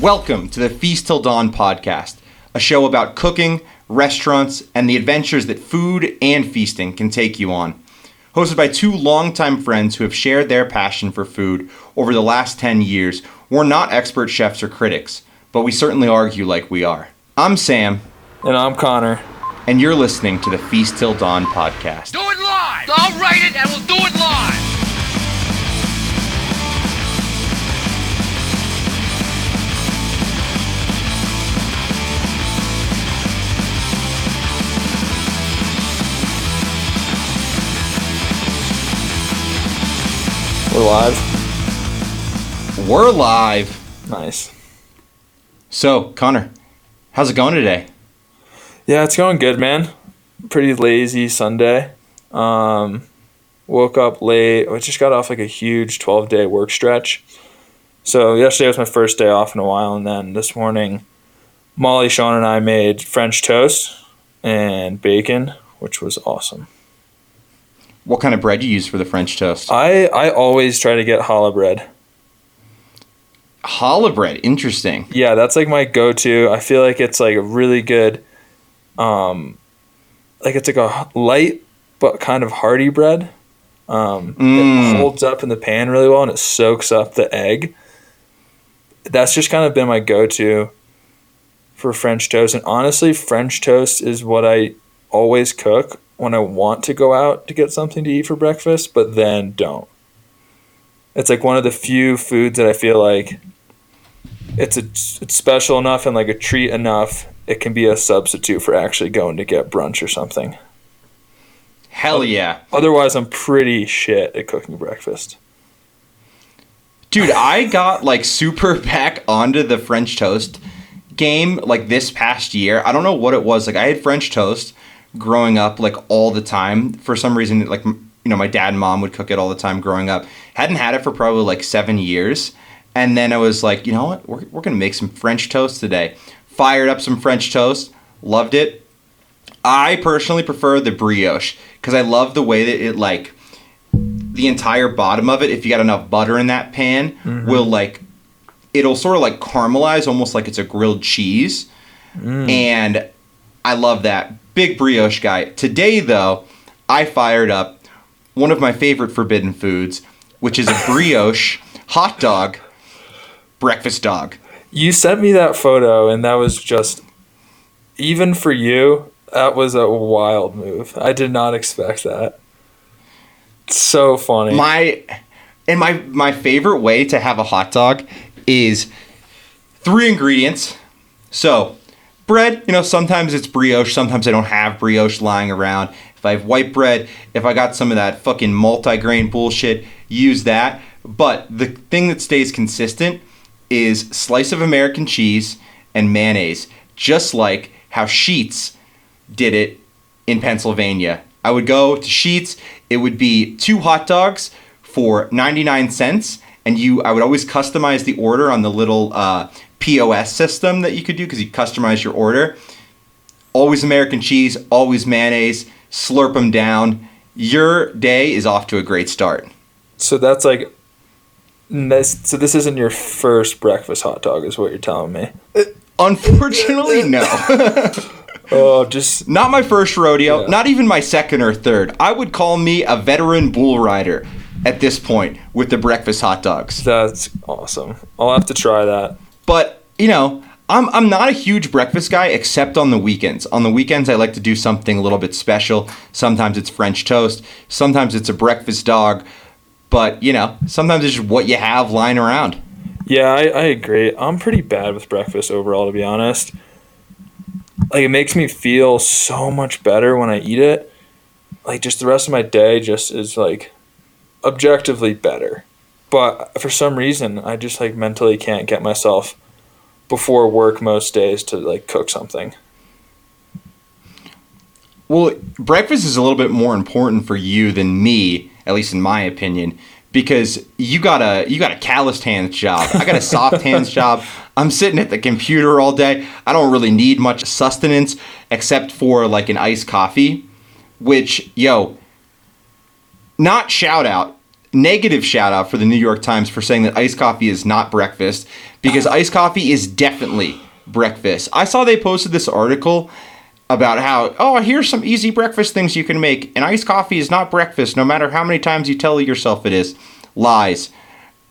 Welcome to the Feast Til Dawn podcast, a show about cooking, restaurants, and the adventures that food and feasting can take you on. Hosted by two longtime friends who have shared their passion for food over the last 10 years, we're not expert chefs or critics, but we certainly argue like we are. I'm Sam, And I'm Connor. and you're listening to the Feast Til Dawn podcast. Do it live! I'll write it and we'll do it live! We're live. We're live. Nice. So, Connor, how's it going today? Yeah, it's going good, man. Pretty lazy Sunday. Um, woke up late. I just got off like a huge 12 day work stretch. So, yesterday was my first day off in a while. And then this morning, Molly, Sean, and I made French toast and bacon, which was awesome. What kind of bread you use for the French toast? I, I always try to get challah bread. Challah bread, interesting. Yeah, that's like my go-to. I feel like it's like a really good, um, like it's like a light but kind of hearty bread. Um, Mm. It holds up in the pan really well and it soaks up the egg. That's just kind of been my go-to for French toast. And honestly, French toast is what I always cook when I want to go out to get something to eat for breakfast, but then don't. It's like one of the few foods that I feel like it's a it's special enough and like a treat enough it can be a substitute for actually going to get brunch or something. Hell yeah. Otherwise, I'm pretty shit at cooking breakfast. Dude, I got like super back onto the French toast game like this past year. I don't know what it was. Like I had French toast growing up like all the time. For some reason like you know, my dad and mom would cook it all the time growing up. Hadn't had it for probably like 7 years. And then I was like, you know what? We're we're to make some French toast today. Fired up some French toast. Loved it. I personally prefer the brioche cuz I love the way that it like the entire bottom of it, if you got enough butter in that pan, mm-hmm. will like it'll sort of like caramelize almost like it's a grilled cheese. Mm. And I love that. Big brioche guy. Today though, I fired up one of my favorite forbidden foods, which is a brioche hot dog breakfast dog. You sent me that photo, and that was just even for you. That was a wild move. I did not expect that. So funny. My and my my favorite way to have a hot dog is three ingredients. So, bread, you know, sometimes it's brioche, sometimes I don't have brioche lying around. If I have white bread, if I got some of that fucking multi-grain bullshit, use that. But the thing that stays consistent is slice of American cheese and mayonnaise, just like how Sheetz did it in Pennsylvania. I would go to Sheetz, it would be two hot dogs for 99 cents and you I would always customize the order on the little uh, POS system that you could do because you customize your order. Always American cheese, always mayonnaise, slurp them down. Your day is off to a great start. so that's like. This, so this isn't your first breakfast hot dog, is what you're telling me. Uh, unfortunately, no. Oh, just Not my first rodeo, Yeah. not even my second or third. I would call me a veteran bull rider at this point with the breakfast hot dogs. that's awesome. I'll have to try that. But, you know, I'm, I'm not a huge breakfast guy except on the weekends. On the weekends, I like to do something a little bit special. Sometimes it's French toast, sometimes it's a breakfast dog. But, you know, sometimes it's just what you have lying around. Yeah, I, I agree. I'm pretty bad with breakfast overall, to be honest. Like, it makes me feel so much better when I eat it. Like, just the rest of my day just is, like, objectively better. But for some reason, I just, like, mentally can't get myself before work most days to, like, cook something. Well, breakfast is a little bit more important for you than me, at least in my opinion, because you got a you got a calloused hands job. I got a soft hands job. I'm sitting at the computer all day. I don't really need much sustenance except for like an iced coffee, which yo, not shout out. Negative shout out for the New York Times for saying that iced coffee is not breakfast because iced coffee is definitely breakfast. I saw they posted this article about how, oh, here's some easy breakfast things you can make. And iced coffee is not breakfast, no matter how many times you tell yourself it is. Lies.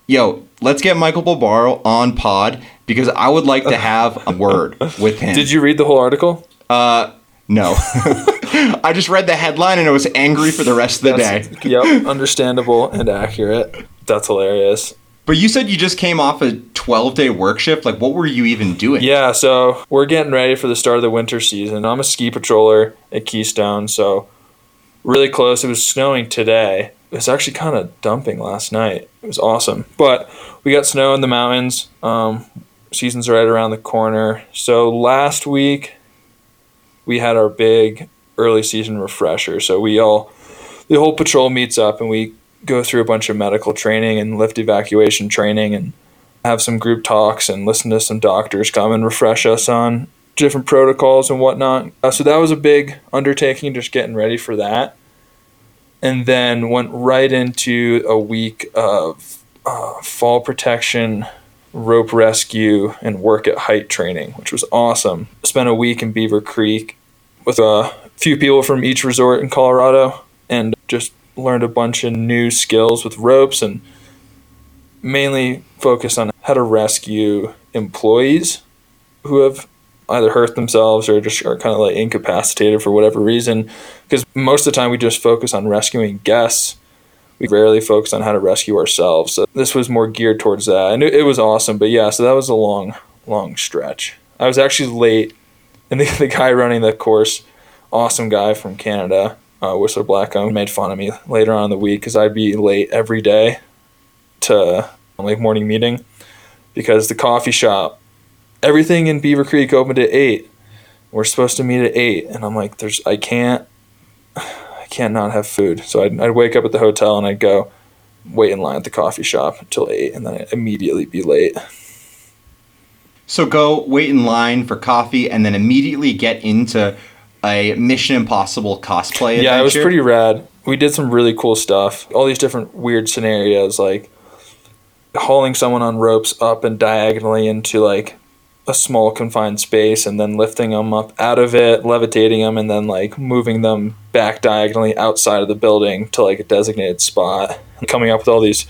Yo, let's get Michael Barbaro on pod because I would like to have a word with him. Did you read the whole article? Uh, no. I just read the headline and I was angry for the rest of the day. That's- yep, understandable and accurate. That's hilarious. But you said you just came off a 12 day work shift. Like, what were you even doing? Yeah, so we're getting ready for the start of the winter season. I'm a ski patroller at Keystone, so really close. It was snowing today. It was actually kind of dumping last night. It was awesome. But we got snow in the mountains. Um, season's right around the corner. So last week we had our big early season refresher. So we all, the whole patrol meets up and we go through a bunch of medical training and lift evacuation training and have some group talks and listen to some doctors come and refresh us on different protocols and whatnot. Uh, so that was a big undertaking, just getting ready for that. And then went right into a week of uh, fall protection, rope rescue, and work at height training, which was awesome. Spent a week in Beaver Creek with a few people from each resort in Colorado and just learned a bunch of new skills with ropes and mainly focused on how to rescue employees who have either hurt themselves or just are kind of like incapacitated for whatever reason. Because most of the time we just focus on rescuing guests. We rarely focus on how to rescue ourselves. So this was more geared towards that. And it, was awesome. But yeah, so that was a long, long stretch. I was actually late. And the, the guy running the course, awesome guy from Canada, uh, Whistler Blackcomb, made fun of me later on in the week because I'd be late every day to like morning meeting because the coffee shop, everything in Beaver Creek opened at eight. We're supposed to meet at eight, and I'm like, there's, I can't, I can't not have food. So I'd, I'd wake up at the hotel and I'd go wait in line at the coffee shop until eight, and then I'd immediately be late. So go wait in line for coffee and then immediately get into a Mission Impossible cosplay. Yeah, it was pretty rad. We did some really cool stuff. All these different weird scenarios, like hauling someone on ropes up and diagonally into like a small confined space, and then lifting them up out of it, levitating them, and then like moving them back diagonally outside of the building to like a designated spot. And coming up with all these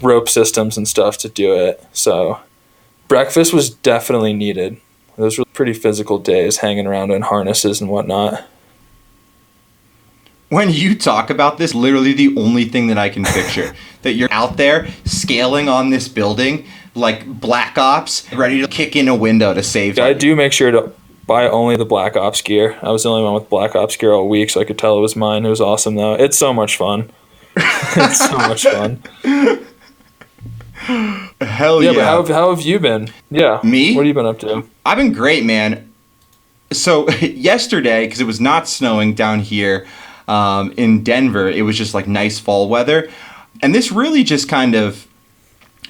rope systems and stuff to do it. So breakfast was definitely needed. Those were pretty physical days, hanging around in harnesses and whatnot. When you talk about this, literally the only thing that I can picture that you're out there scaling on this building like Black Ops, ready to kick in a window to save. I do make sure to buy only the Black Ops gear. I was the only one with Black Ops gear all week, so I could tell it was mine. It was awesome though. It's so much fun. it's so much fun. Hell Yeah, yeah! but how have, how have you been? Yeah. Me? What have you been up to? I've been great, man. So yesterday, because it was not snowing down here um, in Denver, it was just like nice fall weather, and this really just kind of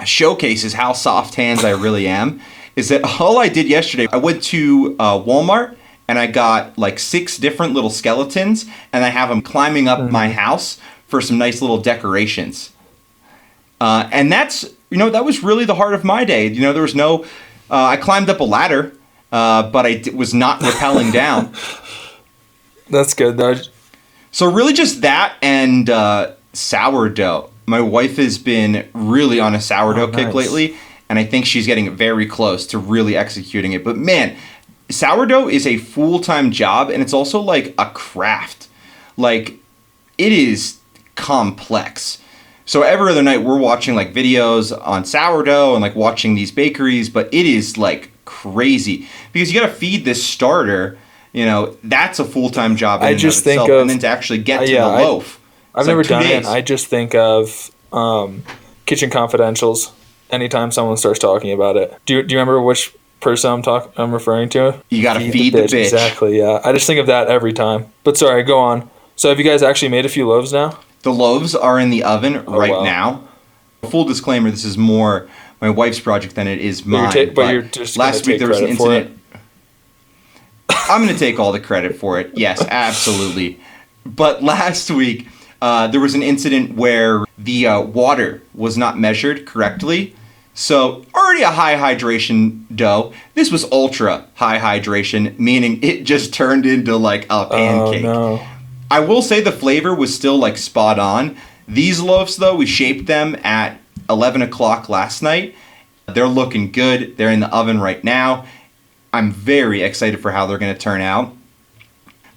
showcases how soft hands I really am. Is that all I did yesterday? I went to uh, Walmart and I got like six different little skeletons, and I have them climbing up my house for some nice little decorations. Uh, and that's you know that was really the heart of my day. You know there was no. Uh, I climbed up a ladder, uh, but I d- was not rappelling down. That's good though. So really, just that and uh, sourdough. My wife has been really on a sourdough Oh, kick nice. lately, and I think she's getting very close to really executing it. But man, sourdough is a full time job, and it's also like a craft. Like it is complex. So every other night we're watching like videos on sourdough and like watching these bakeries, but it is like crazy because you got to feed this starter. You know that's a full time job. In I just of think itself, of- and then to actually get Uh, to yeah, the I- loaf. I've it's never like done it. days. I just think of um, kitchen confidentials anytime someone starts talking about it. Do you, do you remember which person I'm talking I'm referring to? You gotta feed the bitch. Exactly, yeah. I just think of that every time. But sorry, go on. So have you guys actually made a few loaves now? The loaves are in the oven right Oh, wow. now. Full disclaimer: This is more my wife's project than it is you're mine. ta- but you're just last week there was an credit for it? incident. I'm going to take all the credit for it. Yes, absolutely. But last week, uh, there was an incident where the uh, water was not measured correctly. So, already a high hydration dough. This was ultra high hydration, meaning it just turned into like a pancake. Oh no. I will say the flavor was still like spot on. These loaves, though, we shaped them at 11 o'clock last night. They're looking good. They're in the oven right now. I'm very excited for how they're going to turn out.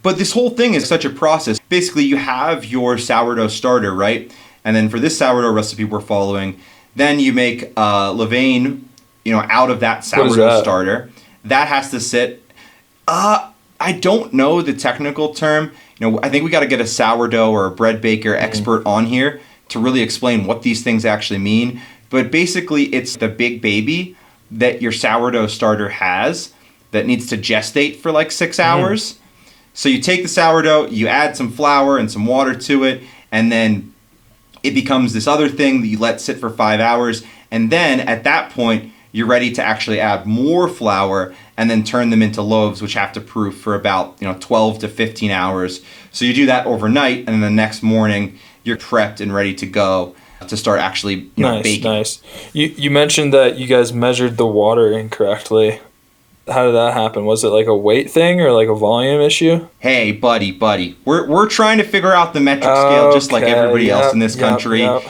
But this whole thing is such a process. Basically, you have your sourdough starter, right? And then for this sourdough recipe we're following, then you make uh, levain, you know, out of that sourdough that? starter. That has to sit. Uh, I don't know the technical term. You know, I think we got to get a sourdough or a bread baker mm-hmm. expert on here to really explain what these things actually mean. But basically, it's the big baby that your sourdough starter has that needs to gestate for like six mm-hmm. hours. So you take the sourdough, you add some flour and some water to it, and then it becomes this other thing that you let sit for five hours. And then at that point, you're ready to actually add more flour and then turn them into loaves, which have to proof for about you know 12 to 15 hours. So you do that overnight, and then the next morning you're prepped and ready to go to start actually you know nice, baking. nice. You you mentioned that you guys measured the water incorrectly. How did that happen? Was it like a weight thing or like a volume issue? Hey, buddy, buddy, we're we're trying to figure out the metric scale just like everybody else in this yep, country. yep.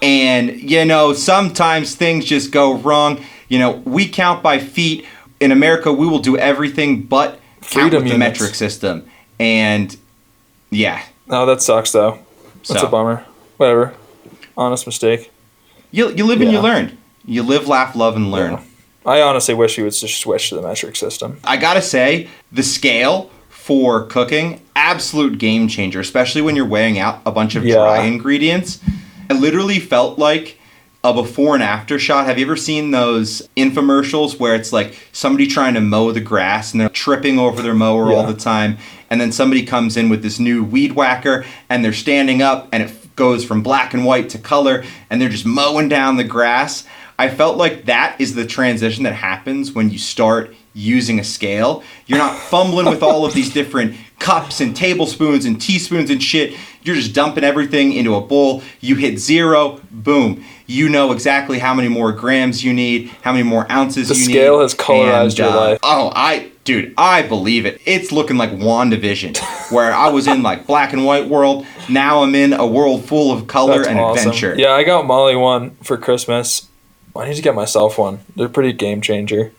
And you know, sometimes things just go wrong. You know, we count by feet. In America, we will do everything but count Freedom with the metric system. And yeah, No, that sucks though. That's So. a bummer. Whatever. Honest mistake. you you live and you learn. You live, laugh, love, and learn. Yeah. I honestly wish you would just switch to the metric system. I gotta say, the scale for cooking, absolute game changer, especially when you're weighing out a bunch of Yeah. dry ingredients. I literally felt like a before and after shot. Have you ever seen those infomercials where it's like somebody trying to mow the grass and they're tripping over their mower all the time, and then somebody comes in with this new weed whacker and they're standing up and it goes from black and white to color and they're just mowing down the grass. I felt like that is the transition that happens when you start using a scale. You're not fumbling with all of these different cups and tablespoons and teaspoons and shit. You're just dumping everything into a bowl. You hit zero, boom. You know exactly how many more grams you need, how many more ounces The you need. scale has colorized your uh, life. Oh, I, dude, I believe it. It's looking like WandaVision, where I was in like black and white world. Now I'm in a world full of color That's and awesome. adventure. Yeah, I got Molly one for Christmas. I need to get myself one. They're pretty game changer.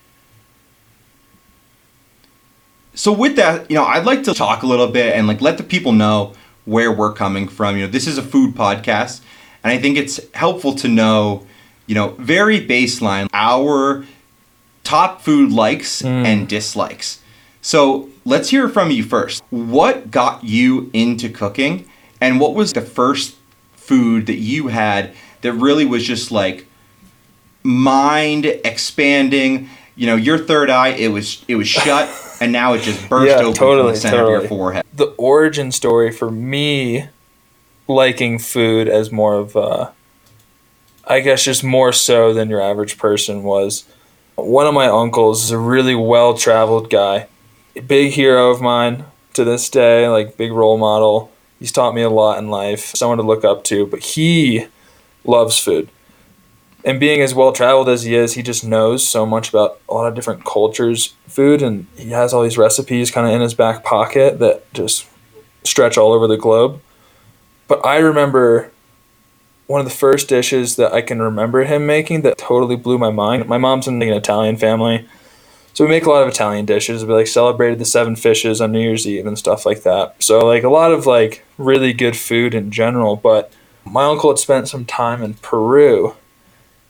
So with that, you know, I'd like to talk a little bit and like let the people know where we're coming from. You know, this is a food podcast, and I think it's helpful to know, you know, very baseline our top food likes mm. and dislikes. So let's hear from you first. What got you into cooking, and what was the first food that you had that really was just like mind expanding? You know, your third eye it was it was shut, and now it just burst Yeah, open from totally, the center of your forehead. The origin story for me liking food as more of a, I guess just more so than your average person was. One of my uncles is a really well traveled guy, a big hero of mine to this day, like big role model. He's taught me a lot in life, someone to look up to, but he loves food. And being as well traveled as he is, he just knows so much about a lot of different cultures' food, and he has all these recipes kind of in his back pocket that just stretch all over the globe. But I remember one of the first dishes that I can remember him making that totally blew my mind. My mom's in an Italian family, so we make a lot of Italian dishes. We like celebrated the seven fishes on New Year's Eve and stuff like that. So like a lot of like really good food in general. But my uncle had spent some time in Peru,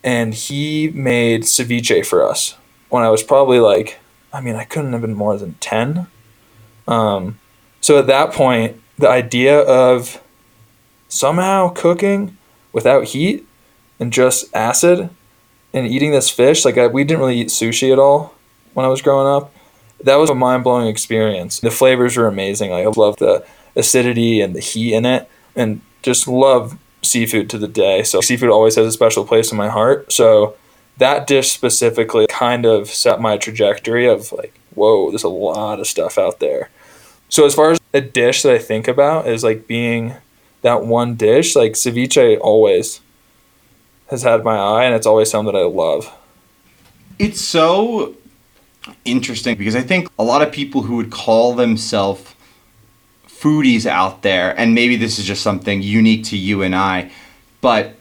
and he made ceviche for us when I was probably like, I mean, I couldn't have been more than ten. Um, so at that point, the idea of somehow cooking without heat and just acid and eating this fish, like I, we didn't really eat sushi at all when I was growing up. That was a mind blowing experience. The flavors were amazing. Like, I love the acidity and the heat in it, and just love seafood to the day. So seafood always has a special place in my heart. So that dish specifically kind of set my trajectory of like, whoa, there's a lot of stuff out there. So as far as a dish that I think about is like being that one dish, like ceviche always has had my eye and it's always something that I love. It's so interesting because I think a lot of people who would call themselves foodies out there, and maybe this is just something unique to you and I, but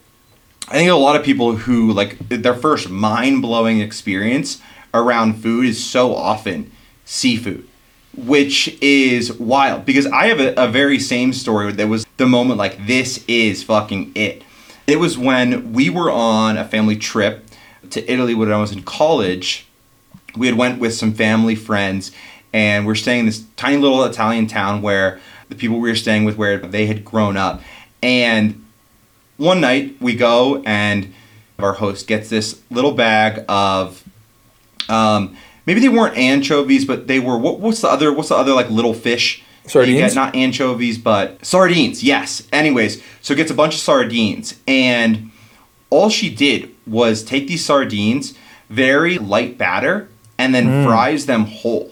I think a lot of people who like their first mind blowing experience around food is so often seafood, which is wild because I have a, a very same story that was the moment like this is fucking it. It was when we were on a family trip to Italy when I was in college. We had went with some family friends and we're staying in this tiny little Italian town where the people we were staying with where they had grown up. And one night we go and our host gets this little bag of um, maybe they weren't anchovies, but they were what, what's the other what's the other like little fish? Sardines? get? not anchovies, but sardines. Yes. Anyways, so gets a bunch of sardines, and all she did was take these sardines, very light batter, and then fries them whole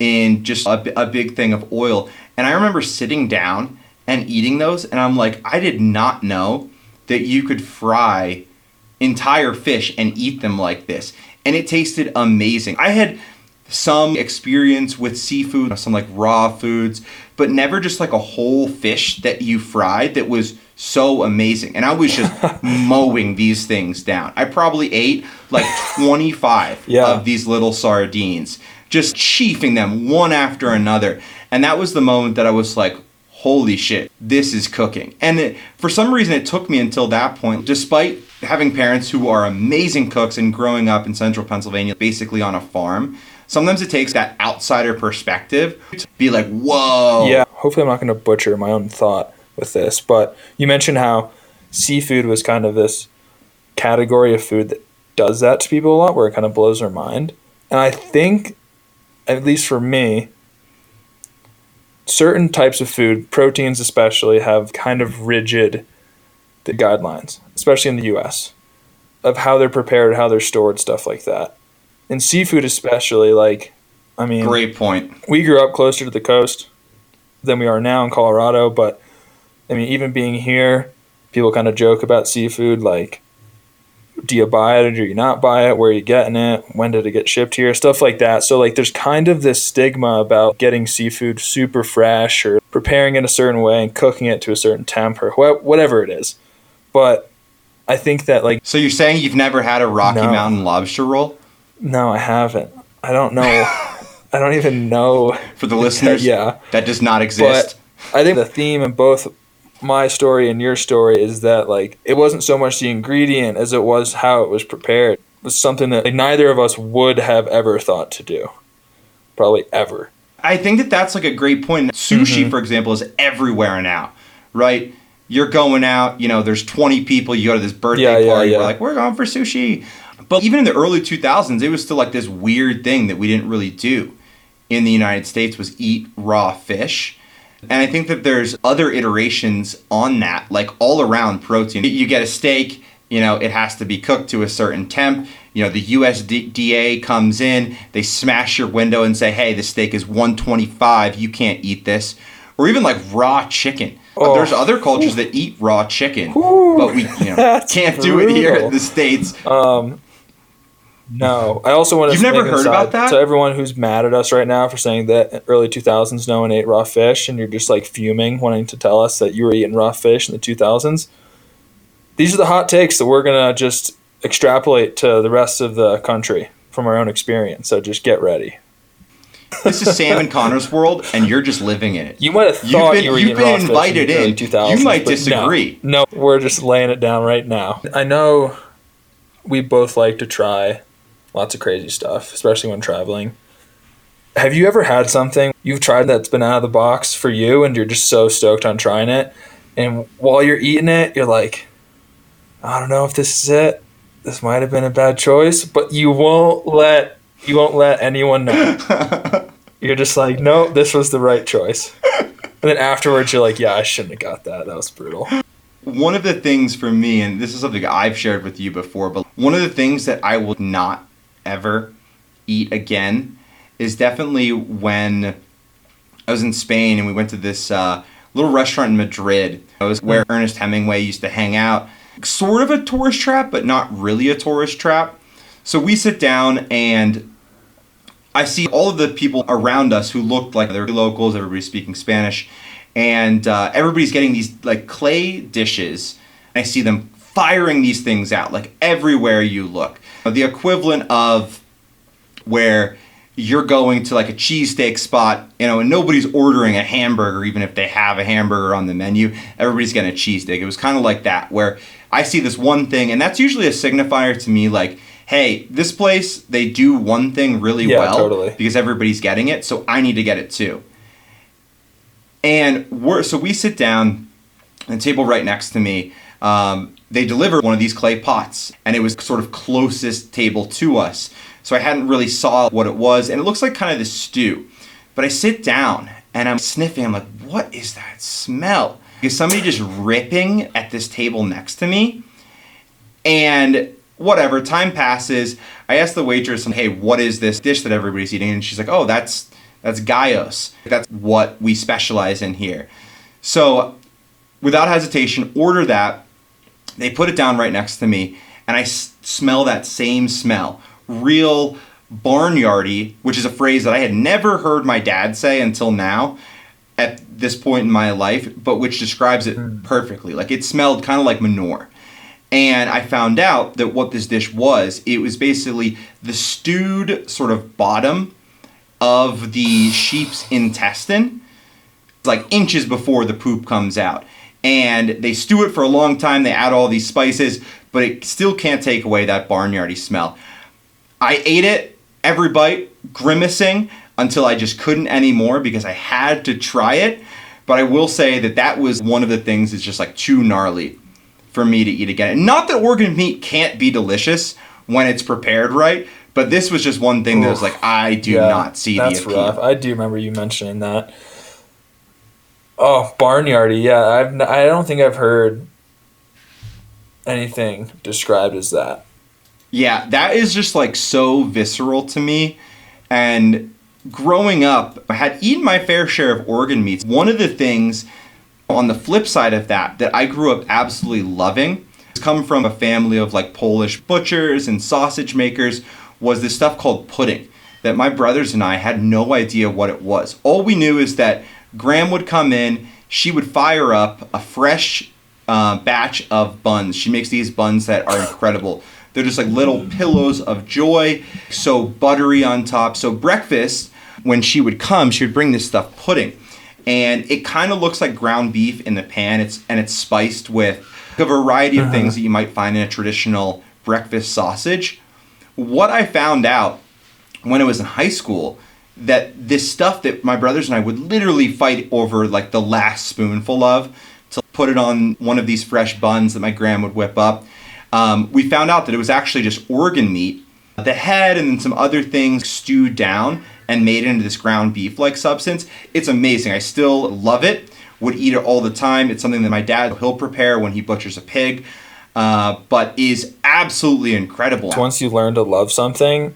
in just a, a big thing of oil. And I remember sitting down and eating those, and I'm like, I did not know that you could fry entire fish and eat them like this. And it tasted amazing. I had some experience with seafood, some like raw foods, but never just like a whole fish that you fried that was so amazing. And I was just mowing these things down. I probably ate like 25 Yeah. of these little sardines, just chiefing them one after another. And that was the moment that I was like, holy shit, this is cooking. And it, for some reason, it took me until that point, despite having parents who are amazing cooks and growing up in central Pennsylvania, basically on a farm. Sometimes it takes that outsider perspective to be like, whoa. Yeah, hopefully I'm not going to butcher my own thought with this, but you mentioned how seafood was kind of this category of food that does that to people a lot, where it kind of blows their mind. And I think, at least for me, certain types of food, proteins especially, have kind of rigid the guidelines, especially in the U.S., of how they're prepared, how they're stored, stuff like that. And seafood, especially, like, I mean, Great point. we grew up closer to the coast than we are now in Colorado, but I mean, even being here, people kind of joke about seafood like, do you buy it or do you not buy it? Where are you getting it? When did it get shipped here? Stuff like that. So, like, there's kind of this stigma about getting seafood super fresh or preparing it a certain way and cooking it to a certain temp or wha- whatever it is. But I think that, like, So you're saying you've never had a Rocky No. Mountain lobster roll? no, I haven't. I don't know. I don't even know For the listeners, Yeah. that does not exist. I think the theme in both my story and your story is that like it wasn't so much the ingredient as it was how it was prepared. It was something that like, neither of us would have ever thought to do. Probably ever. I think that that's like a great point. Sushi, Mm-hmm. for example, is everywhere now, right? You're going out, you know, there's 20 people, you go to this birthday Yeah, yeah, party, yeah. we're like, we're going for sushi. But even in the early 2000s, it was still like this weird thing that we didn't really do in the United States was eat raw fish. And I think that there's other iterations on that, like all around protein. You get a steak, you know, it has to be cooked to a certain temp. You know, the USDA comes in, they smash your window and say, hey, the steak is 125, you can't eat this. Or even like raw chicken. Oh. There's other cultures that eat raw chicken, but we you know, can't do it here in the States. Um, No. I also want to You've never heard about that? to everyone who's mad at us right now for saying that early 2000s no one ate raw fish and you're just like fuming wanting to tell us that you were eating raw fish in the 2000s. These are the hot takes that we're going to just extrapolate to the rest of the country from our own experience. So just get ready. This is Sam and Connor's world, and you're just living in it. You might have You've thought been- you were you've been raw fish invited in the early in. 2000s. You might but no. disagree. No, we're just laying it down right now. I know we both like to try lots of crazy stuff, especially when traveling. Have you ever had something you've tried that's been out of the box for you and you're just so stoked on trying it? And while you're eating it, you're like, I don't know if this is it. This might have been a bad choice, but you won't let you won't let anyone know. you're just like, no, this was the right choice. And then afterwards, you're like, yeah, I shouldn't have got that. That was brutal. One of the things for me, and this is something I've shared with you before, but one of the things that I will not ever eat again is definitely when I was in Spain and we went to this uh, little restaurant in Madrid. It was where Ernest Hemingway used to hang out. Sort of a tourist trap, but not really a tourist trap. So we sit down and I see all of the people around us who looked like they're locals, everybody's speaking Spanish, and uh, everybody's getting these like clay dishes. I see them firing these things out like everywhere you look. Uh, the equivalent of where you're going to like a cheesesteak spot, you know, and nobody's ordering a hamburger, even if they have a hamburger on the menu. Everybody's getting a cheesesteak. It was kind of like that, where I see this one thing, and that's usually a signifier to me, like, hey, this place, they do one thing really Yeah, well totally. because everybody's getting it, so I need to get it too. And we're so we sit down, the table right next to me. Um, they delivered one of these clay pots, and it was sort of closest table to us. So I hadn't really saw what it was, and it looks like kind of this stew. But I sit down and I'm sniffing. I'm like, what is that smell? Is somebody just ripping at this table next to me? And whatever, time passes. I ask the waitress, hey, what is this dish that everybody's eating? And she's like, oh, that's that's callos. That's what we specialize in here. So without hesitation, order that. They put it down right next to me, and I s- smell that same smell. Real barnyardy, which is a phrase that I had never heard my dad say until now at this point in my life, but which describes it hmm. perfectly. Like it smelled kind of like manure. And I found out that what this dish was, it was basically the stewed sort of bottom of the sheep's intestine, like inches before the poop comes out. And they stew it for a long time, they add all these spices, but it still can't take away that barnyardy smell. I ate it, every bite, grimacing until I just couldn't anymore because I had to try it. But I will say that that was one of the things that's just like too gnarly for me to eat again. And not that organ meat can't be delicious when it's prepared right, but this was just one thing that was like, I do Yeah, not see the that's appeal. rough. I do remember you mentioning that. Oh, barnyardy. Yeah, I've. n- I don't think I've heard anything described as that. Yeah, that is just like so visceral to me. And growing up, I had eaten my fair share of organ meats. One of the things on the flip side of that that I grew up absolutely loving, come from a family of like Polish butchers and sausage makers, was this stuff called pudding that my brothers and I had no idea what it was. All we knew is that Graham would come in, she would fire up a fresh uh, batch of buns. She makes these buns that are incredible. They're just like little pillows of joy, so buttery on top. So breakfast, when she would come, she would bring this stuff pudding, and it kind of looks like ground beef in the pan. It's and it's spiced with a variety of things that you might find in a traditional breakfast sausage. What I found out when I was in high school that this stuff that my brothers and I would literally fight over like the last spoonful of to put it on one of these fresh buns that my grandma would whip up. Um, we found out that it was actually just organ meat, the head, and then some other things stewed down and made into this ground beef like substance. It's amazing. I still love it. Would eat it all the time. It's something that my dad he'll prepare when he butchers a pig, uh, but is absolutely incredible. Once you learn to love something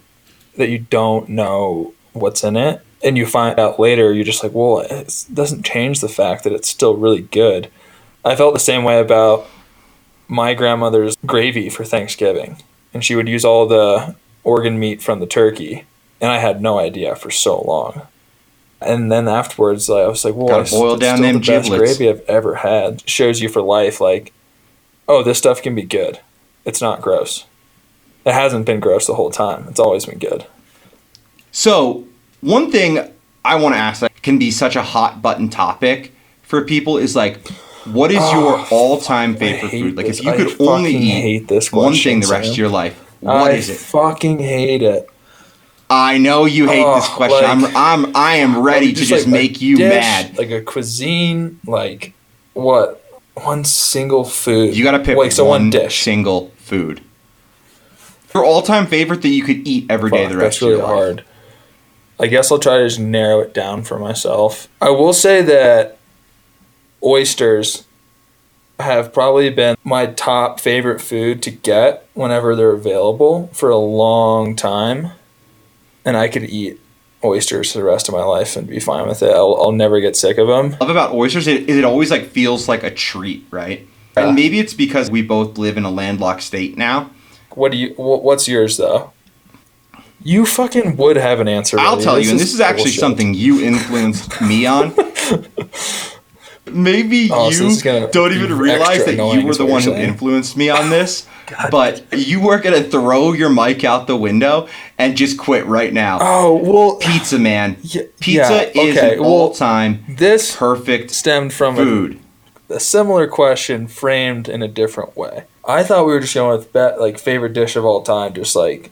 that you don't know what's in it, and you find out later, you're just like, well, it doesn't change the fact that it's still really good. I felt the same way about my grandmother's gravy for Thanksgiving, and she would use all the organ meat from the turkey, and I had no idea for so long. And then afterwards, I was like, "Well, Gotta it's boil down still the best gravy I've ever had." Shows you for life, like, oh, this stuff can be good. It's not gross. It hasn't been gross the whole time. It's always been good. So, one thing I want to ask that can be such a hot button topic for people is like, what is your ah, Oh, all time favorite food? Like, this. if you I could only eat this one thing the rest Sam. of your life, what I is it? fucking hate it. I know you hate this Oh, question. like- I'm, I'm, I am ready to just like, make you dish, mad. Like a cuisine, like what? One single food. You got to pick like so one one dish. single food. Your all time favorite that you could eat every day Fuck, the rest really of your life. hard. I guess I'll try to just narrow it down for myself. I will say that oysters have probably been my top favorite food to get whenever they're available for a long time. And I could eat oysters for the rest of my life and be fine with it. I'll, I'll never get sick of them. love about oysters is it always like feels like a treat, right? Yeah. And maybe it's because we both live in a landlocked state now. What do you? What's yours though? You fucking would have an answer. I'll tell you, and this is actually bullshit. something you influenced me on. Maybe Oh, you this don't even realize that you were the one who saying. influenced me on this. but you were gonna throw your mic out the window and just quit right now. Oh well, Pizza man. Yeah, Pizza yeah, is okay, well, all-time this perfect stemmed from a, food. a similar question framed in a different way. I thought we were just going with bet like favorite dish of all time, just like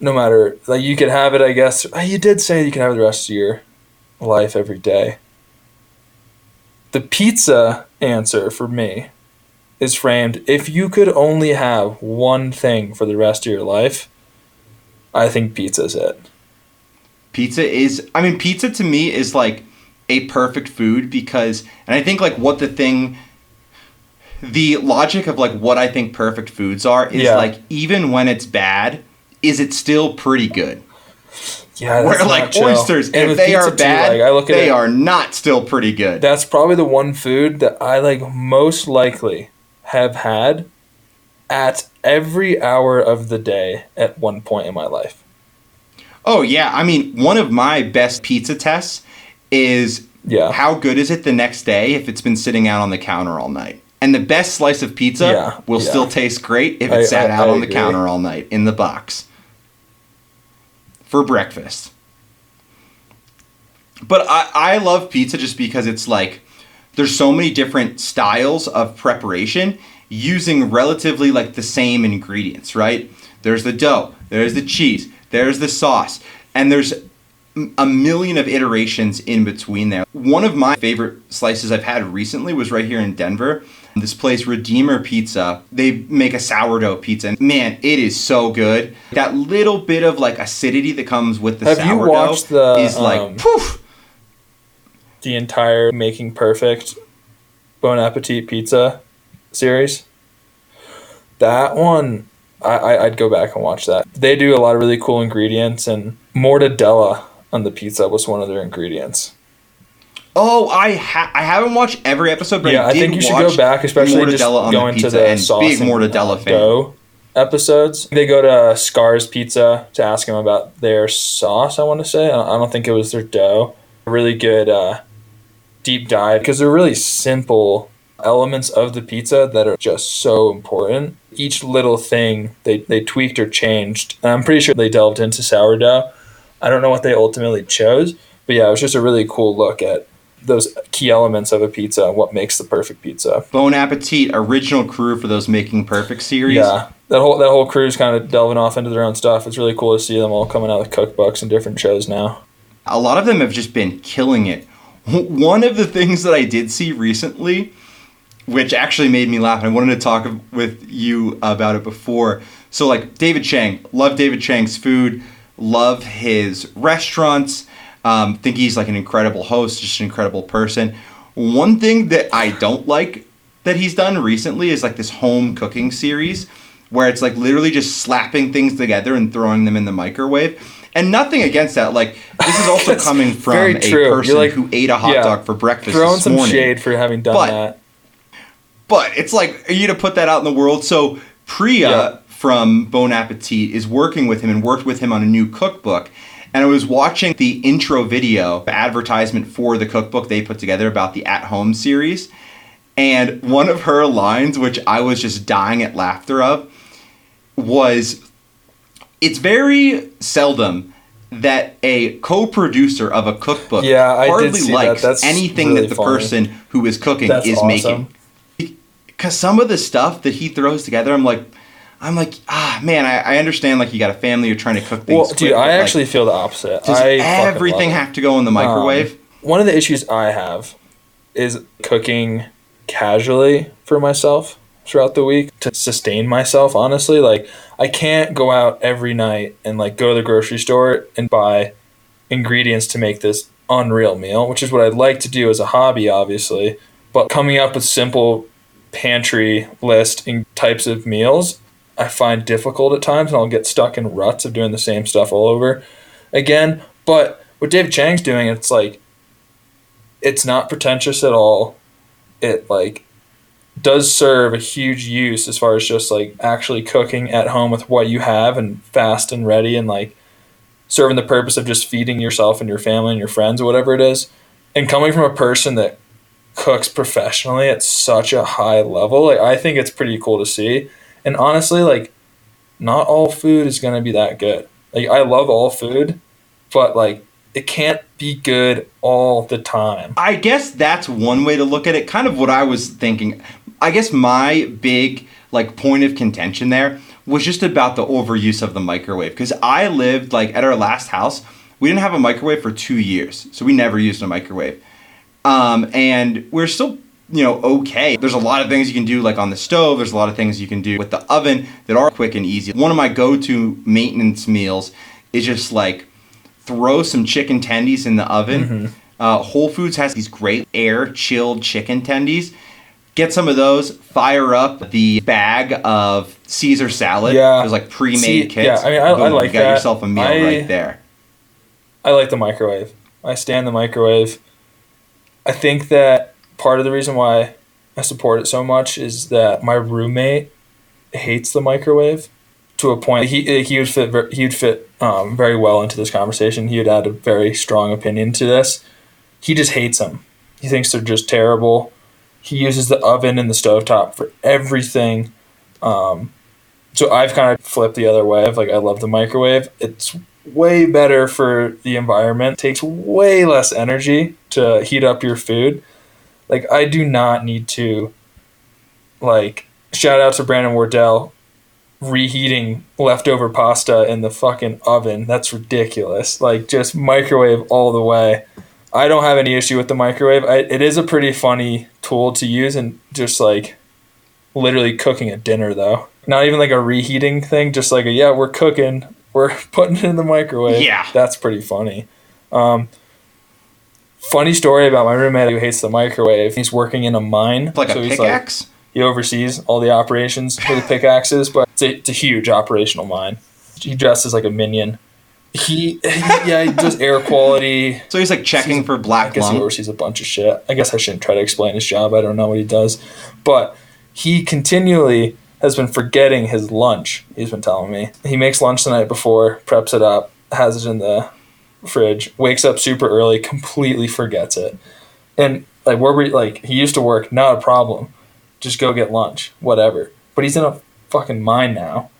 no matter like you could have it. I guess Uh, you did say you can have it the rest of your life every day. The pizza answer for me is framed if you could only have one thing for the rest of your life. I think pizza's it. Pizza is I mean pizza to me is like a perfect food because and I think like what the thing the logic of like what I think perfect foods are is Yeah. like even when it's bad, is it still pretty good? Yeah, Where like oysters, And if they are too, bad, like, look at they it, are not still pretty good. That's probably the one food that I like most likely have had at every hour of the day at one point in my life. oh yeah, I mean one of my best pizza tests is Yeah. how good is it the next day if it's been sitting out on the counter all night? And the best slice of pizza Yeah, will yeah. still taste great if it I- sat I- out I on the counter all night in the box for breakfast. But I, I love pizza just because it's like there's so many different styles of preparation using relatively like the same ingredients, right? There's the dough, there's the cheese, there's the sauce, and there's a million of iterations in between there. One of my favorite slices I've had recently was right here in Denver. This place, Redeemer Pizza, they make a sourdough pizza. And man, it is so good. That little bit of like acidity that comes with the Have you sourdough watched the, is like um, poof. The entire Making Perfect Bon Appetit Pizza series. That one, I, I, I'd go back and watch that. They do a lot of really cool ingredients, and mortadella on the pizza was one of their ingredients. Oh, I ha- I haven't watched every episode, but yeah, I, I, think you should go back, especially just going the to the and sauce big and, mortadella fan. dough episodes. They go to Scarr's Pizza to ask them about their sauce. I want to say I I don't think it was their dough. Really good uh, deep dive because they're really simple elements of the pizza that are just so important. Each little thing they, they tweaked or changed. And I'm pretty sure they delved into sourdough. I don't know what they ultimately chose, but yeah, it was just a really cool look at those key elements of a pizza and what makes the perfect pizza. Bon Appetit original crew for those Making Perfect series. Yeah, that whole that whole crew's kind of delving off into their own stuff. It's really cool to see them all coming out with cookbooks and different shows now. a lot of them have just been killing it. One of the things that I did see recently, which actually made me laugh, and I wanted to talk with you about it before. So, like David Chang, love David Chang's food, love his restaurants. Um, think he's like an incredible host, just an incredible person. One thing that I don't like that he's done recently is like this home cooking series where it's like literally just slapping things together and throwing them in the microwave. And nothing against that. Like this is also coming from a true. Person like- who ate a hot yeah, dog for breakfast Throwing some morning. shade for having done But- that. But it's like are you to put that out in the world. So Priya Yeah. From Bon Appetit is working with him and worked with him on a new cookbook. And I was watching the intro video advertisement for the cookbook they put together about the at home series. And one of her lines, which I was just dying at laughter of, was it's very seldom that a co-producer of a cookbook Yeah, I hardly see that. likes anything really that the funny. person who is cooking That's is awesome. making. Because some of the stuff that he throws together, I'm like, I'm like, ah, man, I, I understand. Like, you got a family, you're trying to cook things. Well, quick, dude, I like, actually feel the opposite. does I everything have to go in the microwave? Um, one of the issues I have is cooking casually for myself throughout the week to sustain myself, honestly. Like, I can't go out every night and, like, go to the grocery store and buy ingredients to make this unreal meal, which is what I'd like to do as a hobby, obviously. But coming up with simple pantry list and types of meals, I find difficult at times, and I'll get stuck in ruts of doing the same stuff all over again. But what Dave Chang's doing, it's like it's not pretentious at all. It like does serve a huge use as far as just like actually cooking at home with what you have and fast and ready and like serving the purpose of just feeding yourself and your family and your friends or whatever it is. And coming from a person that cooks professionally at such a high level, like I think it's pretty cool to see. And honestly, like not all food is going to be that good. Like I love all food, but like it can't be good all the time. I guess that's one way to look at it. Kind of what I was thinking. I guess my big like point of contention there was just about the overuse of the microwave because I lived like at our last house. We didn't have a microwave for two years, so we never used a microwave. Um, and we're still you know okay there's a lot of things you can do like on the stove there's a lot of things you can do with the oven that are quick and easy one of my go-to maintenance meals is just like throw some chicken tendies in the oven Mm-hmm. uh, whole foods has these great air chilled chicken tendies get some of those fire up the bag of caesar salad Yeah. there's like pre-made See, kits yeah, I mean, I- I Boom, like you got that. yourself a meal I- right there I like the microwave. I stand the microwave. I think that part of the reason why I support it so much is that my roommate hates the microwave to a point. He he would fit he would fit um, very well into this conversation. He would add a very strong opinion to this. He just hates them. He thinks they're just terrible. He uses the oven and the stovetop for everything. Um, so I've kind of flipped the other way of like I love the microwave. It's way better for the environment. Takes way less energy to heat up your food. Like I do not need to like shout out to Brandon Wardell reheating leftover pasta in the fucking oven. That's ridiculous. Like just microwave all the way. I don't have any issue with the microwave. I, it is a pretty funny tool to use and just like literally cooking a dinner though. Not even like a reheating thing, just like a yeah, we're cooking, we're putting it in the microwave. Yeah. That's pretty funny. Um, funny story about my roommate who hates the microwave. He's working in a mine. like so a he's pickaxe he oversees all the operations for the pickaxes, but it's a, it's a huge operational mine. He dresses like a minion. He, he yeah, he does air quality. so he's like checking for black. I guess he oversees a bunch of shit. I guess I shouldn't try to explain his job. I don't know what he does, but he continually has been forgetting his lunch. He's been telling me he makes lunch the night before, preps it up, has it in the fridge, wakes up super early, completely forgets it, and like where we like he used to work, not a problem, just go get lunch, whatever. But he's in a fucking mine now.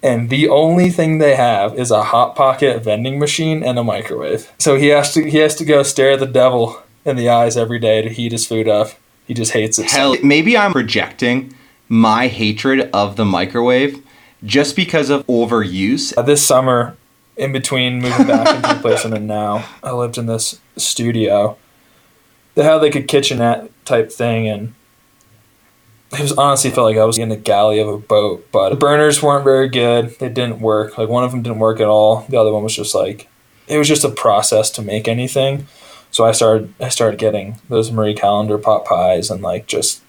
And the only thing they have is a hot pocket vending machine and a microwave. So he has to he has to go stare the devil in the eyes every day to heat his food up. He just hates it. so Hell, maybe I'm projecting my hatred of the microwave just because of overuse. Uh, this summer, in between moving back into the place I'm in now, I lived in this studio. They had like a kitchenette type thing, and it was honestly felt like I was in the galley of a boat. But the burners weren't very good; they didn't work. Like one of them didn't work at all. The other one was just like it was just a process to make anything. So I started I started getting those Marie Callender pot pies and like just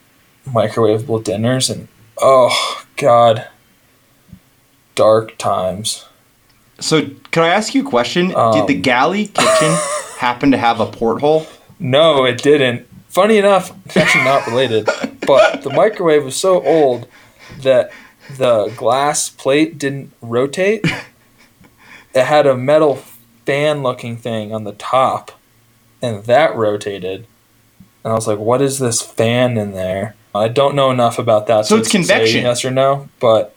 microwavable dinners, and oh god, dark times. So, can I ask you a question? Um, Did the galley kitchen happen to have a porthole? No, it didn't. Funny enough, it's actually not related, but the microwave was so old that the glass plate didn't rotate. It had a metal fan looking thing on the top, and that rotated. And I was like, what is this fan in there? I don't know enough about that. So it's convection. yes or no, but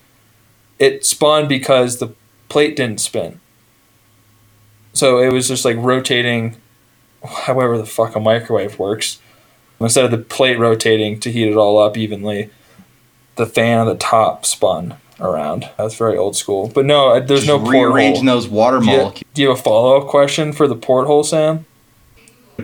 it spun because the plate didn't spin. So it was just like rotating however the fuck a microwave works. Instead of the plate rotating to heat it all up evenly, the fan on the top spun around. That's very old school. But no, uh, there's Just no rearranging those water Do you, molecules. do you have a follow up question for the porthole, Sam?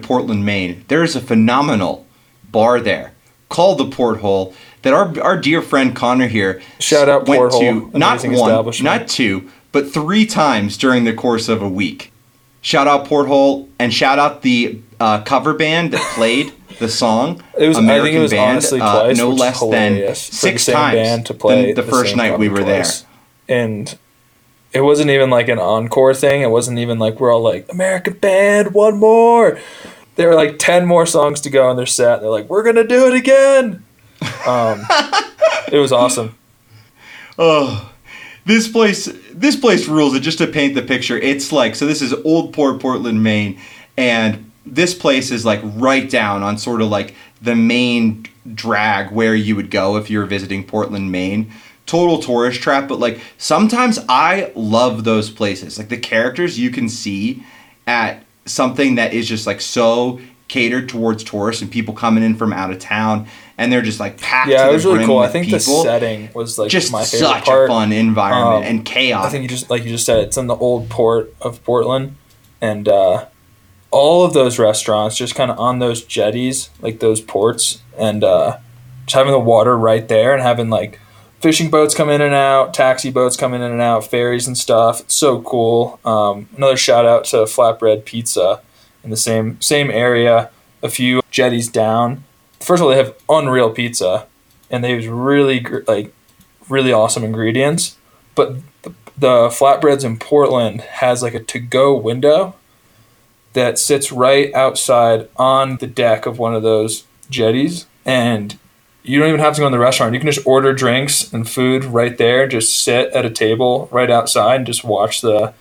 Portland, Maine. There is a phenomenal bar there called the Porthole that our our dear friend Connor here Shout out went Porthole, to not one, not two, but three times during the course of a week. Shout out Porthole and shout out the uh, cover band that played the song. It was. I think it was band, honestly uh, twice. no which is less than six the times band to play than the, first night we were there. and it wasn't even like an encore thing. It wasn't even like we're all like American band, one more. There were like ten more songs to go in their set. They're like, we're gonna do it again. Um, it was awesome. Oh, this place, this place rules. And just to paint the picture, it's like so. This is Old Port, Portland, Maine, and this place is like right down on sort of like the main drag where you would go if you were visiting Portland, Maine. Total tourist trap, but like sometimes I love those places. Like the characters you can see at something that is just like so catered towards tourists and people coming in from out of town and they're just like packed Yeah, to it the was really cool. I think people. the setting was like just my favorite such part. a fun environment Um, and chaos. I think you just like you just said, it's in the old port of Portland, and uh, all of those restaurants just kind of on those jetties, like those ports, and uh, just having the water right there, and having like fishing boats come in and out, taxi boats come in and out, ferries and stuff. It's so cool. Um, another shout out to Flatbread Pizza in the same same area, a few jetties down. First of all, they have unreal pizza, and they use really like really awesome ingredients. But the, the flatbreads in Portland has like a to-go window that sits right outside on the deck of one of those jetties, and you don't even have to go in the restaurant. You can just order drinks and food right there. Just sit at a table right outside and just watch the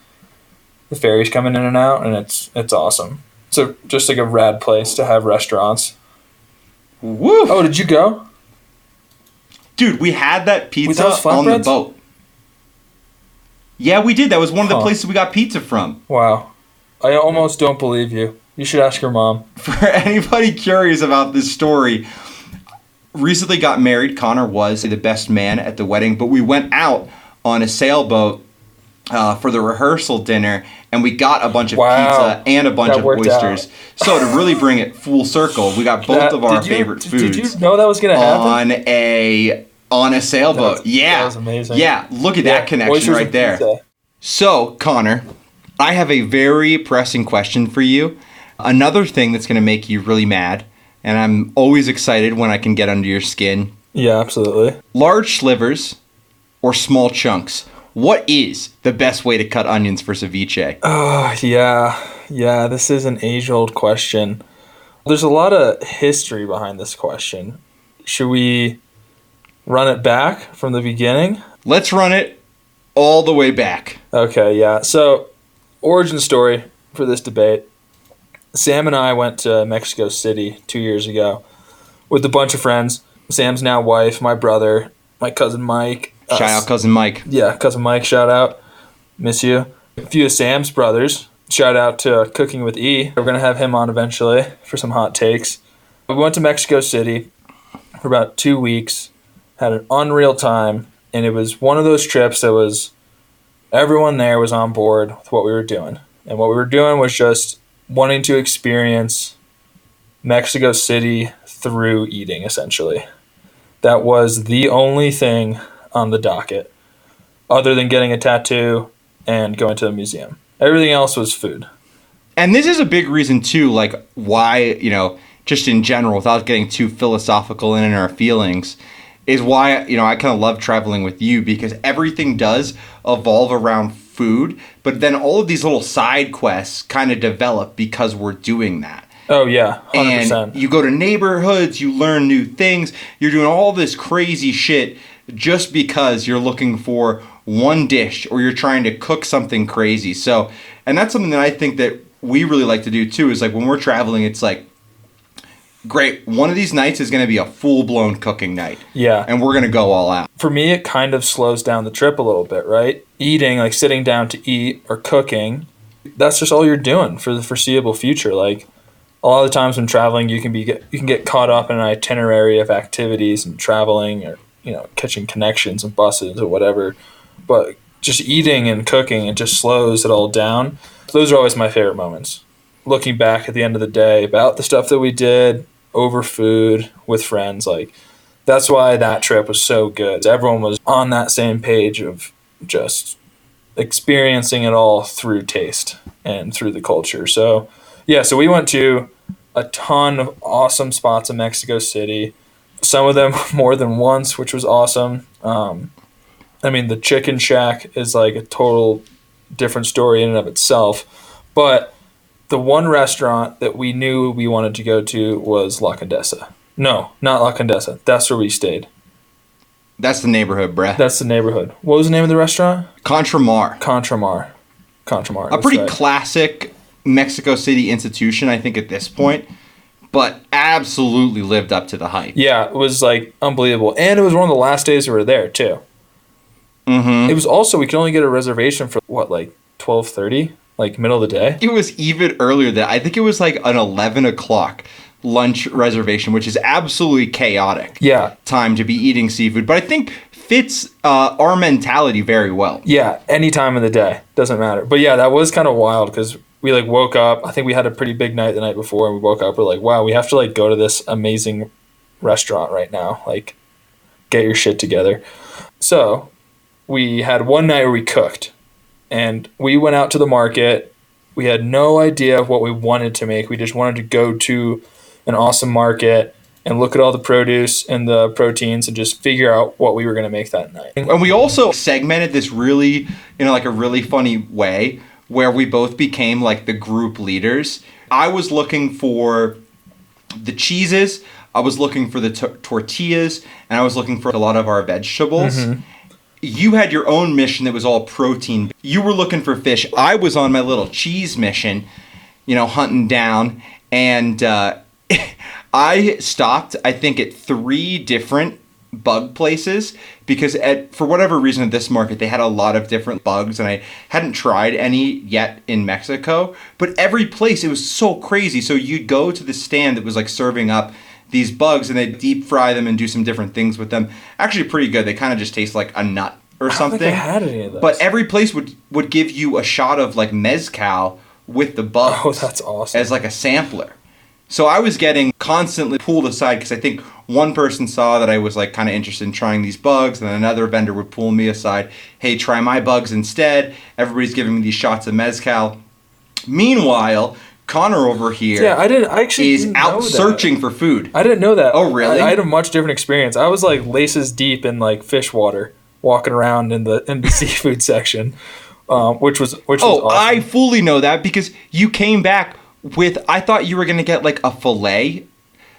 the ferries coming in and out, and it's it's awesome. A, just like a rad place to have restaurants. Woo! Oh, did you go? Dude, we had that pizza those on the boat. Yeah, we did. That was one of the Huh. places we got pizza from. Wow, I almost don't believe you. You should ask your mom. For anybody curious about this story, recently got married. Connor was the best man at the wedding, but we went out on a sailboat uh, for the rehearsal dinner, and we got a bunch of Wow. pizza and a bunch That of oysters. So to really bring it full circle, we got both That- of our you- favorite did- foods. Did you know that was gonna happen? on a on a sailboat. Was- yeah, that was amazing. Yeah, look at Yeah, that connection right there. pizza. So, Connor, I have a very pressing question for you. Another thing that's going to make you really mad, and I'm always excited when I can get under your skin. Yeah, absolutely. Large slivers or small chunks? What is the best way to cut onions for ceviche? Oh, yeah. Yeah, this is an age old question. There's a lot of history behind this question. Should we run it back from the beginning? Let's run it all the way back. Okay, yeah. So, origin story for this debate. Sam and I went to Mexico City two years ago with a bunch of friends. Sam's now wife, my brother, my cousin Mike. Shout out, cousin Mike. Yeah, cousin Mike, shout out. Miss you. A few of Sam's brothers. Shout out to Cooking with E. We're gonna have him on eventually for some hot takes. We went to Mexico City for about two weeks. Had an unreal time, and it was one of those trips that was everyone there was on board with what we were doing, and what we were doing was just wanting to experience Mexico City through eating, essentially. That was the only thing on the docket other than getting a tattoo and going to a museum. Everything else was food. And this is a big reason too, like why you know, just in general, without getting too philosophical in our feelings, is why you know I kind of love traveling with you because everything does evolve around food, but then all of these little side quests kind of develop because we're doing that. Oh yeah, hundred And percent. you go to neighborhoods, you learn new things, you're doing all this crazy shit just because you're looking for one dish or you're trying to cook something crazy. So, and that's something that I think that we really like to do too is like when we're traveling, it's like, great, one of these nights is going to be a full blown cooking night. Yeah. And we're going to go all out. For me, it kind of slows down the trip a little bit, right? Eating, like sitting down to eat or cooking, that's just all you're doing for the foreseeable future. Like a lot of the times when traveling, you can be get, you can get caught up in an itinerary of activities and traveling, or you know, catching connections and buses or whatever. But just eating and cooking, it just slows it all down. Those are always my favorite moments. Looking back at the end of the day about the stuff that we did over food with friends, like that's why that trip was so good. Everyone was on that same page of just experiencing it all through taste and through the culture. So, yeah, so we went to a ton of awesome spots in Mexico City. Some of them more than once, which was awesome. Um, I mean, the Chicken Shack is like a total different story in and of itself. But the one restaurant that we knew we wanted to go to was La Condesa. No, not La Condesa. That's where we stayed. That's the neighborhood, bruh. That's the neighborhood. What was the name of the restaurant? Contramar. Contramar. Contramar. A pretty right. classic Mexico City institution, I think, at this point, but absolutely lived up to the hype. Yeah, it was like unbelievable, and it was one of the last days we were there too. Mm-hmm. It was also we could only get a reservation for what like twelve thirty, like middle of the day. It was even earlier than I think it was like an 11 o'clock lunch reservation, which is absolutely chaotic Yeah, time to be eating seafood, but I think fits uh, our mentality very well. yeah, any time of the day doesn't matter. But yeah, that was kind of wild because we like woke up. I think we had a pretty big night the night before, and we woke up. We're like, wow, we have to like go to this amazing restaurant right now. Like, get your shit together. So we had one night where we cooked, and we went out to the market. We had no idea what we wanted to make. We just wanted to go to an awesome market and look at all the produce and the proteins and just figure out what we were going to make that night. And we also segmented this really, you know, like a really funny way where we both became like the group leaders. I was looking for the cheeses, I was looking for the t- tortillas, and I was looking for a lot of our vegetables. You had your own mission that was all protein. You were looking for fish. I was on my little cheese mission, you know, hunting down. And uh, I stopped, I think, at three different bug places because at for whatever reason at this market they had a lot of different bugs and I hadn't tried any yet in Mexico but every place it was so crazy so you'd go to the stand that was like serving up these bugs and they'd deep fry them and do some different things with them actually pretty good they kind of just taste like a nut or something think I had any of those. but every place would would give you a shot of like mezcal with the oh, bugs oh, that's awesome. as like a sampler. So I was getting constantly pulled aside because I think one person saw that I was like kind of interested in trying these bugs, and then another vendor would pull me aside. Hey, try my bugs instead. Everybody's giving me these shots of mezcal. Meanwhile, Connor over here yeah, I didn't. I actually is didn't out know that. searching for food. I didn't know that. Oh, really? I, I had a much different experience. I was like laces deep in like fish water, walking around in the in the seafood section, um, which was which was Oh, awesome. I fully know that because you came back with. I thought you were gonna get like a fillet,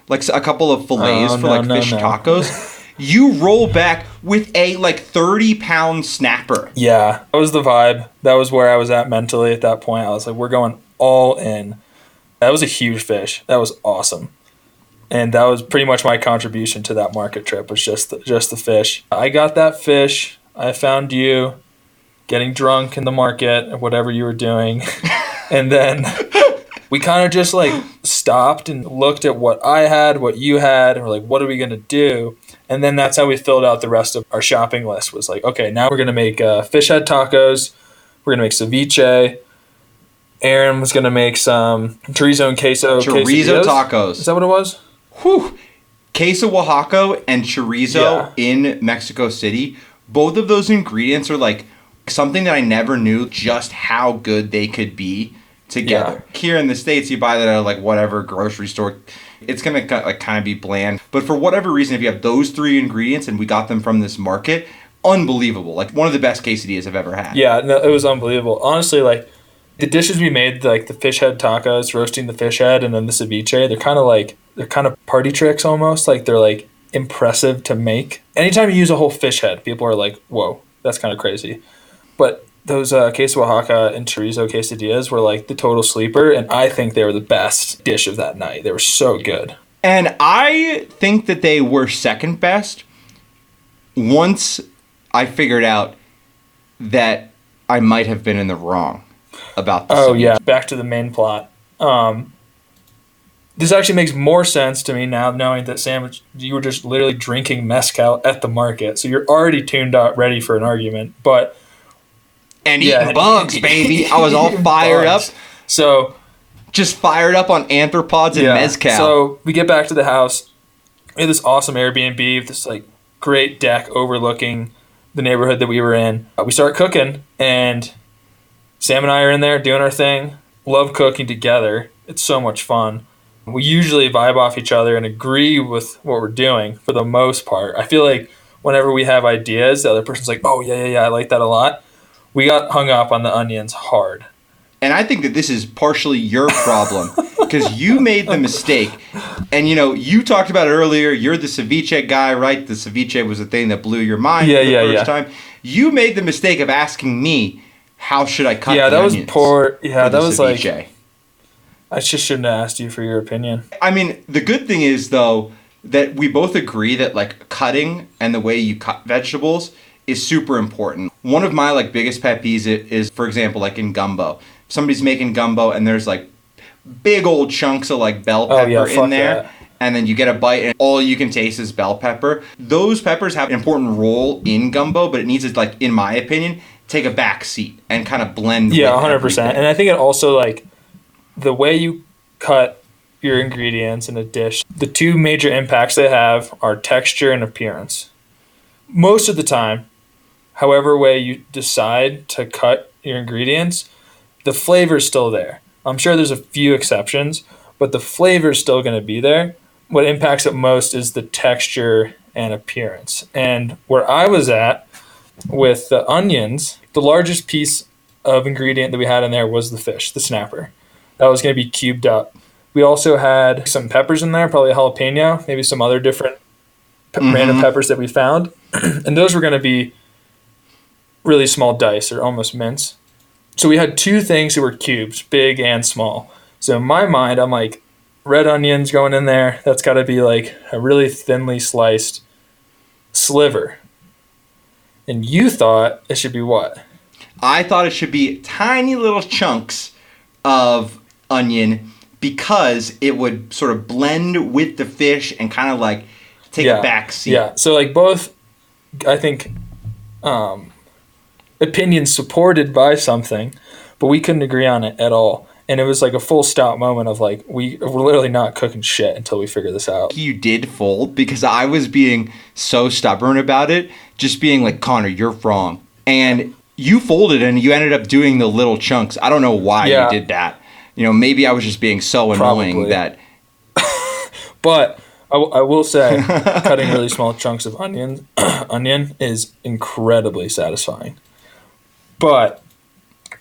like a couple of fillets Oh, for no, like no, fish no. tacos. you roll back with a like thirty pound snapper. yeah, that was the vibe. That was where I was at mentally at that point. I was like, we're going all in. That was a huge fish. That was awesome. And that was pretty much my contribution to that market trip was just the, just the fish. I got that fish. I found you getting drunk in the market whatever you were doing. and then we kind of just like stopped and looked at what I had, what you had, and we're like, what are we going to do? And then that's how we filled out the rest of our shopping list was like, okay, now we're going to make uh, fish head tacos. We're going to make ceviche. Aaron was going to make some chorizo and queso. Chorizo quesadillas. tacos. Is that what it was? Whew. Queso Oaxaca and chorizo Yeah. in Mexico City. Both of those ingredients are like something that I never knew just how good they could be together. Here in the states, you buy that at like whatever grocery store. It's gonna like kind of be bland, but for whatever reason, if you have those three ingredients and we got them from this market, unbelievable! Like one of the best quesadillas I've ever had. Yeah, no, it was unbelievable. Honestly, like the dishes we made, like the fish head tacos, roasting the fish head, and then the ceviche, they're kind of like they're kind of party tricks almost. Like they're like impressive to make. Anytime you use a whole fish head, people are like, "Whoa, that's kind of crazy." But those uh, queso Oaxaca and chorizo quesadillas were like the total sleeper, and I think they were the best dish of that night. They were so good. And I think that they were second best once I figured out that I might have been in the wrong about the Oh yeah, back to the main plot. Um, this actually makes more sense to me now, knowing that sandwich you were just literally drinking mezcal at the market, so you're already tuned out, ready for an argument. But And Yeah. eating bugs, baby. I was all fired bugs. up. so Just fired up on anthropods and mezcal. So we get back to the house. We had this awesome Airbnb, with this like great deck overlooking the neighborhood that we were in. Uh, we start cooking, and Sam and I are in there doing our thing. Love cooking together. It's so much fun. We usually vibe off each other and agree with what we're doing for the most part. I feel like whenever we have ideas, the other person's like, "Oh yeah, yeah, yeah, I like that a lot." We got hung up on the onions hard. And I think that this is partially your problem because you made the mistake. And you know, you talked about it earlier. You're the ceviche guy, right? The ceviche was the thing that blew your mind Yeah, for the yeah, first yeah. time. You made the mistake of asking me, "How should I cut?" Yeah, that was poor. Yeah, that was like? I just shouldn't have asked you for your opinion. I mean, the good thing is though that we both agree that like cutting and the way you cut vegetables is super important. One of my like biggest pet peeves is, for example, like in gumbo. Somebody's making gumbo and there's like big old chunks of like bell Oh, pepper yeah, in there. that. And then you get a bite, and all you can taste is bell pepper. Those peppers have an important role in gumbo, but it needs to, like, in my opinion, take a back seat and kind of blend. Yeah, with hundred percent. everything. And I think it also like the way you cut your ingredients in a dish. The two major impacts they have are texture and appearance. Most of the time, however way you decide to cut your ingredients, the flavor's still there. I'm sure there's a few exceptions, but the flavor's still going to be there. What impacts it most is the texture and appearance. And where I was at with the onions, the largest piece of ingredient that we had in there was the fish, the snapper. That was going to be cubed up. We also had some peppers in there, probably a jalapeno, maybe some other different pe- random mm-hmm. peppers that we found. and those were going to be really small dice or almost mince. So we had two things that were cubes, big and small. So in my mind, I'm like, red onions going in there. That's got to be like a really thinly sliced sliver. And you thought it should be what? I thought it should be tiny little chunks of onion because it would sort of blend with the fish and kind of like take a back seat. Yeah. So like both, I think, um, opinions supported by something, but we couldn't agree on it at all. And it was like a full stop moment of like we we're literally not cooking shit until we figure this out. You did fold because I was being so stubborn about it, just being like, Connor, you're wrong. And you folded and you ended up doing the little chunks. I don't know why Yeah. you did that. You know, maybe I was just being so annoying Probably. that But I, w- I will say, cutting really small chunks of onion onion is incredibly satisfying. But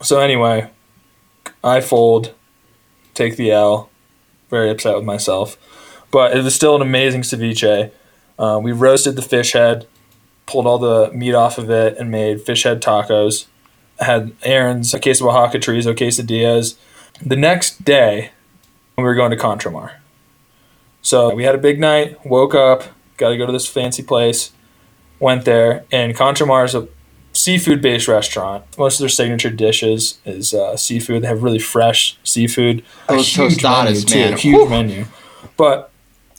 so anyway, I fold, take the L, very upset with myself. But it was still an amazing ceviche. Uh, we roasted the fish head, pulled all the meat off of it, and made fish head tacos. I Had Aaron's a case of Oaxaca chorizo quesadillas. The next day, we were going to Contramar. So we had a big night, woke up, got to go to this fancy place, went there, and Contramar is a seafood based restaurant. Most of their signature dishes is uh, seafood. They have really fresh seafood. A Those huge menu, tostadas, too, man. a huge Whew. menu. But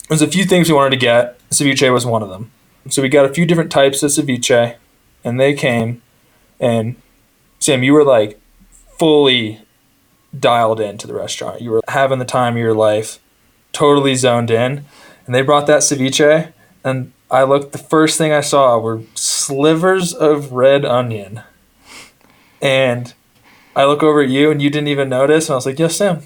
there's a few things we wanted to get. Ceviche was one of them. So we got a few different types of ceviche, and they came, and Sam, you were like fully dialed into the restaurant. You were having the time of your life, totally zoned in. And they brought that ceviche, and I looked. The first thing I saw were slivers of red onion, and I look over at you, and you didn't even notice. And I was like, "Yes, Sam.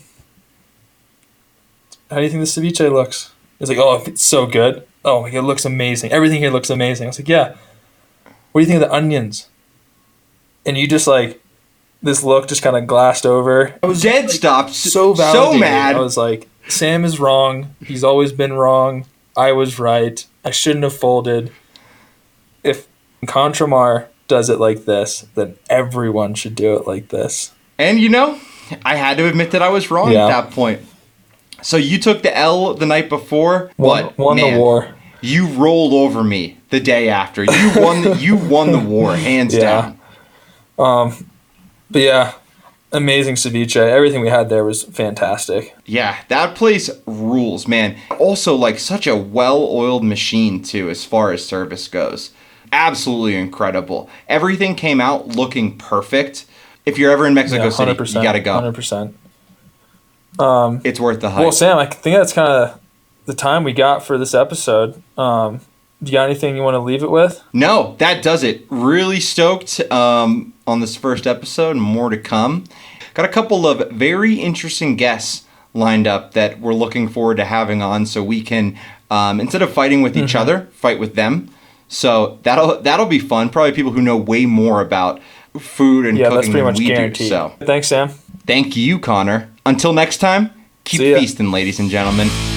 How do you think the ceviche looks?" He's like, "Oh, it's so good. Oh, it looks amazing. Everything here looks amazing." I was like, "Yeah." What do you think of the onions? And you just like this look just kind of glassed over. I was dead stopped. so So, mad. I was like, Sam is wrong. He's always been wrong. I was right. I shouldn't have folded. If Contramar does it like this, then everyone should do it like this. And you know, I had to admit that I was wrong Yeah. at that point. So you took the L the night before. Won, what won man, the war. You rolled over me the day after. You won. The, you won the war hands Yeah. down. Um, but yeah, amazing ceviche. Everything we had there was fantastic. Yeah, that place rules, man. Also, like such a well-oiled machine too, as far as service goes. Absolutely incredible. Everything came out looking perfect. If you're ever in Mexico Yeah, City, 100%. you gotta go. 100%. It's worth the hype. Well, Sam, I think that's kind of the time we got for this episode. Um, do you got anything you want to leave it with? No, that does it. Really stoked um, on this first episode. More to come. Got a couple of very interesting guests lined up that we're looking forward to having on so we can, um, instead of fighting with each other, fight with them. So that'll that'll be fun. Probably people who know way more about food and Yeah, cooking that's pretty than much we guaranteed. do. So Thanks, Sam. thank you, Connor. Until next time, keep feasting, ladies and gentlemen.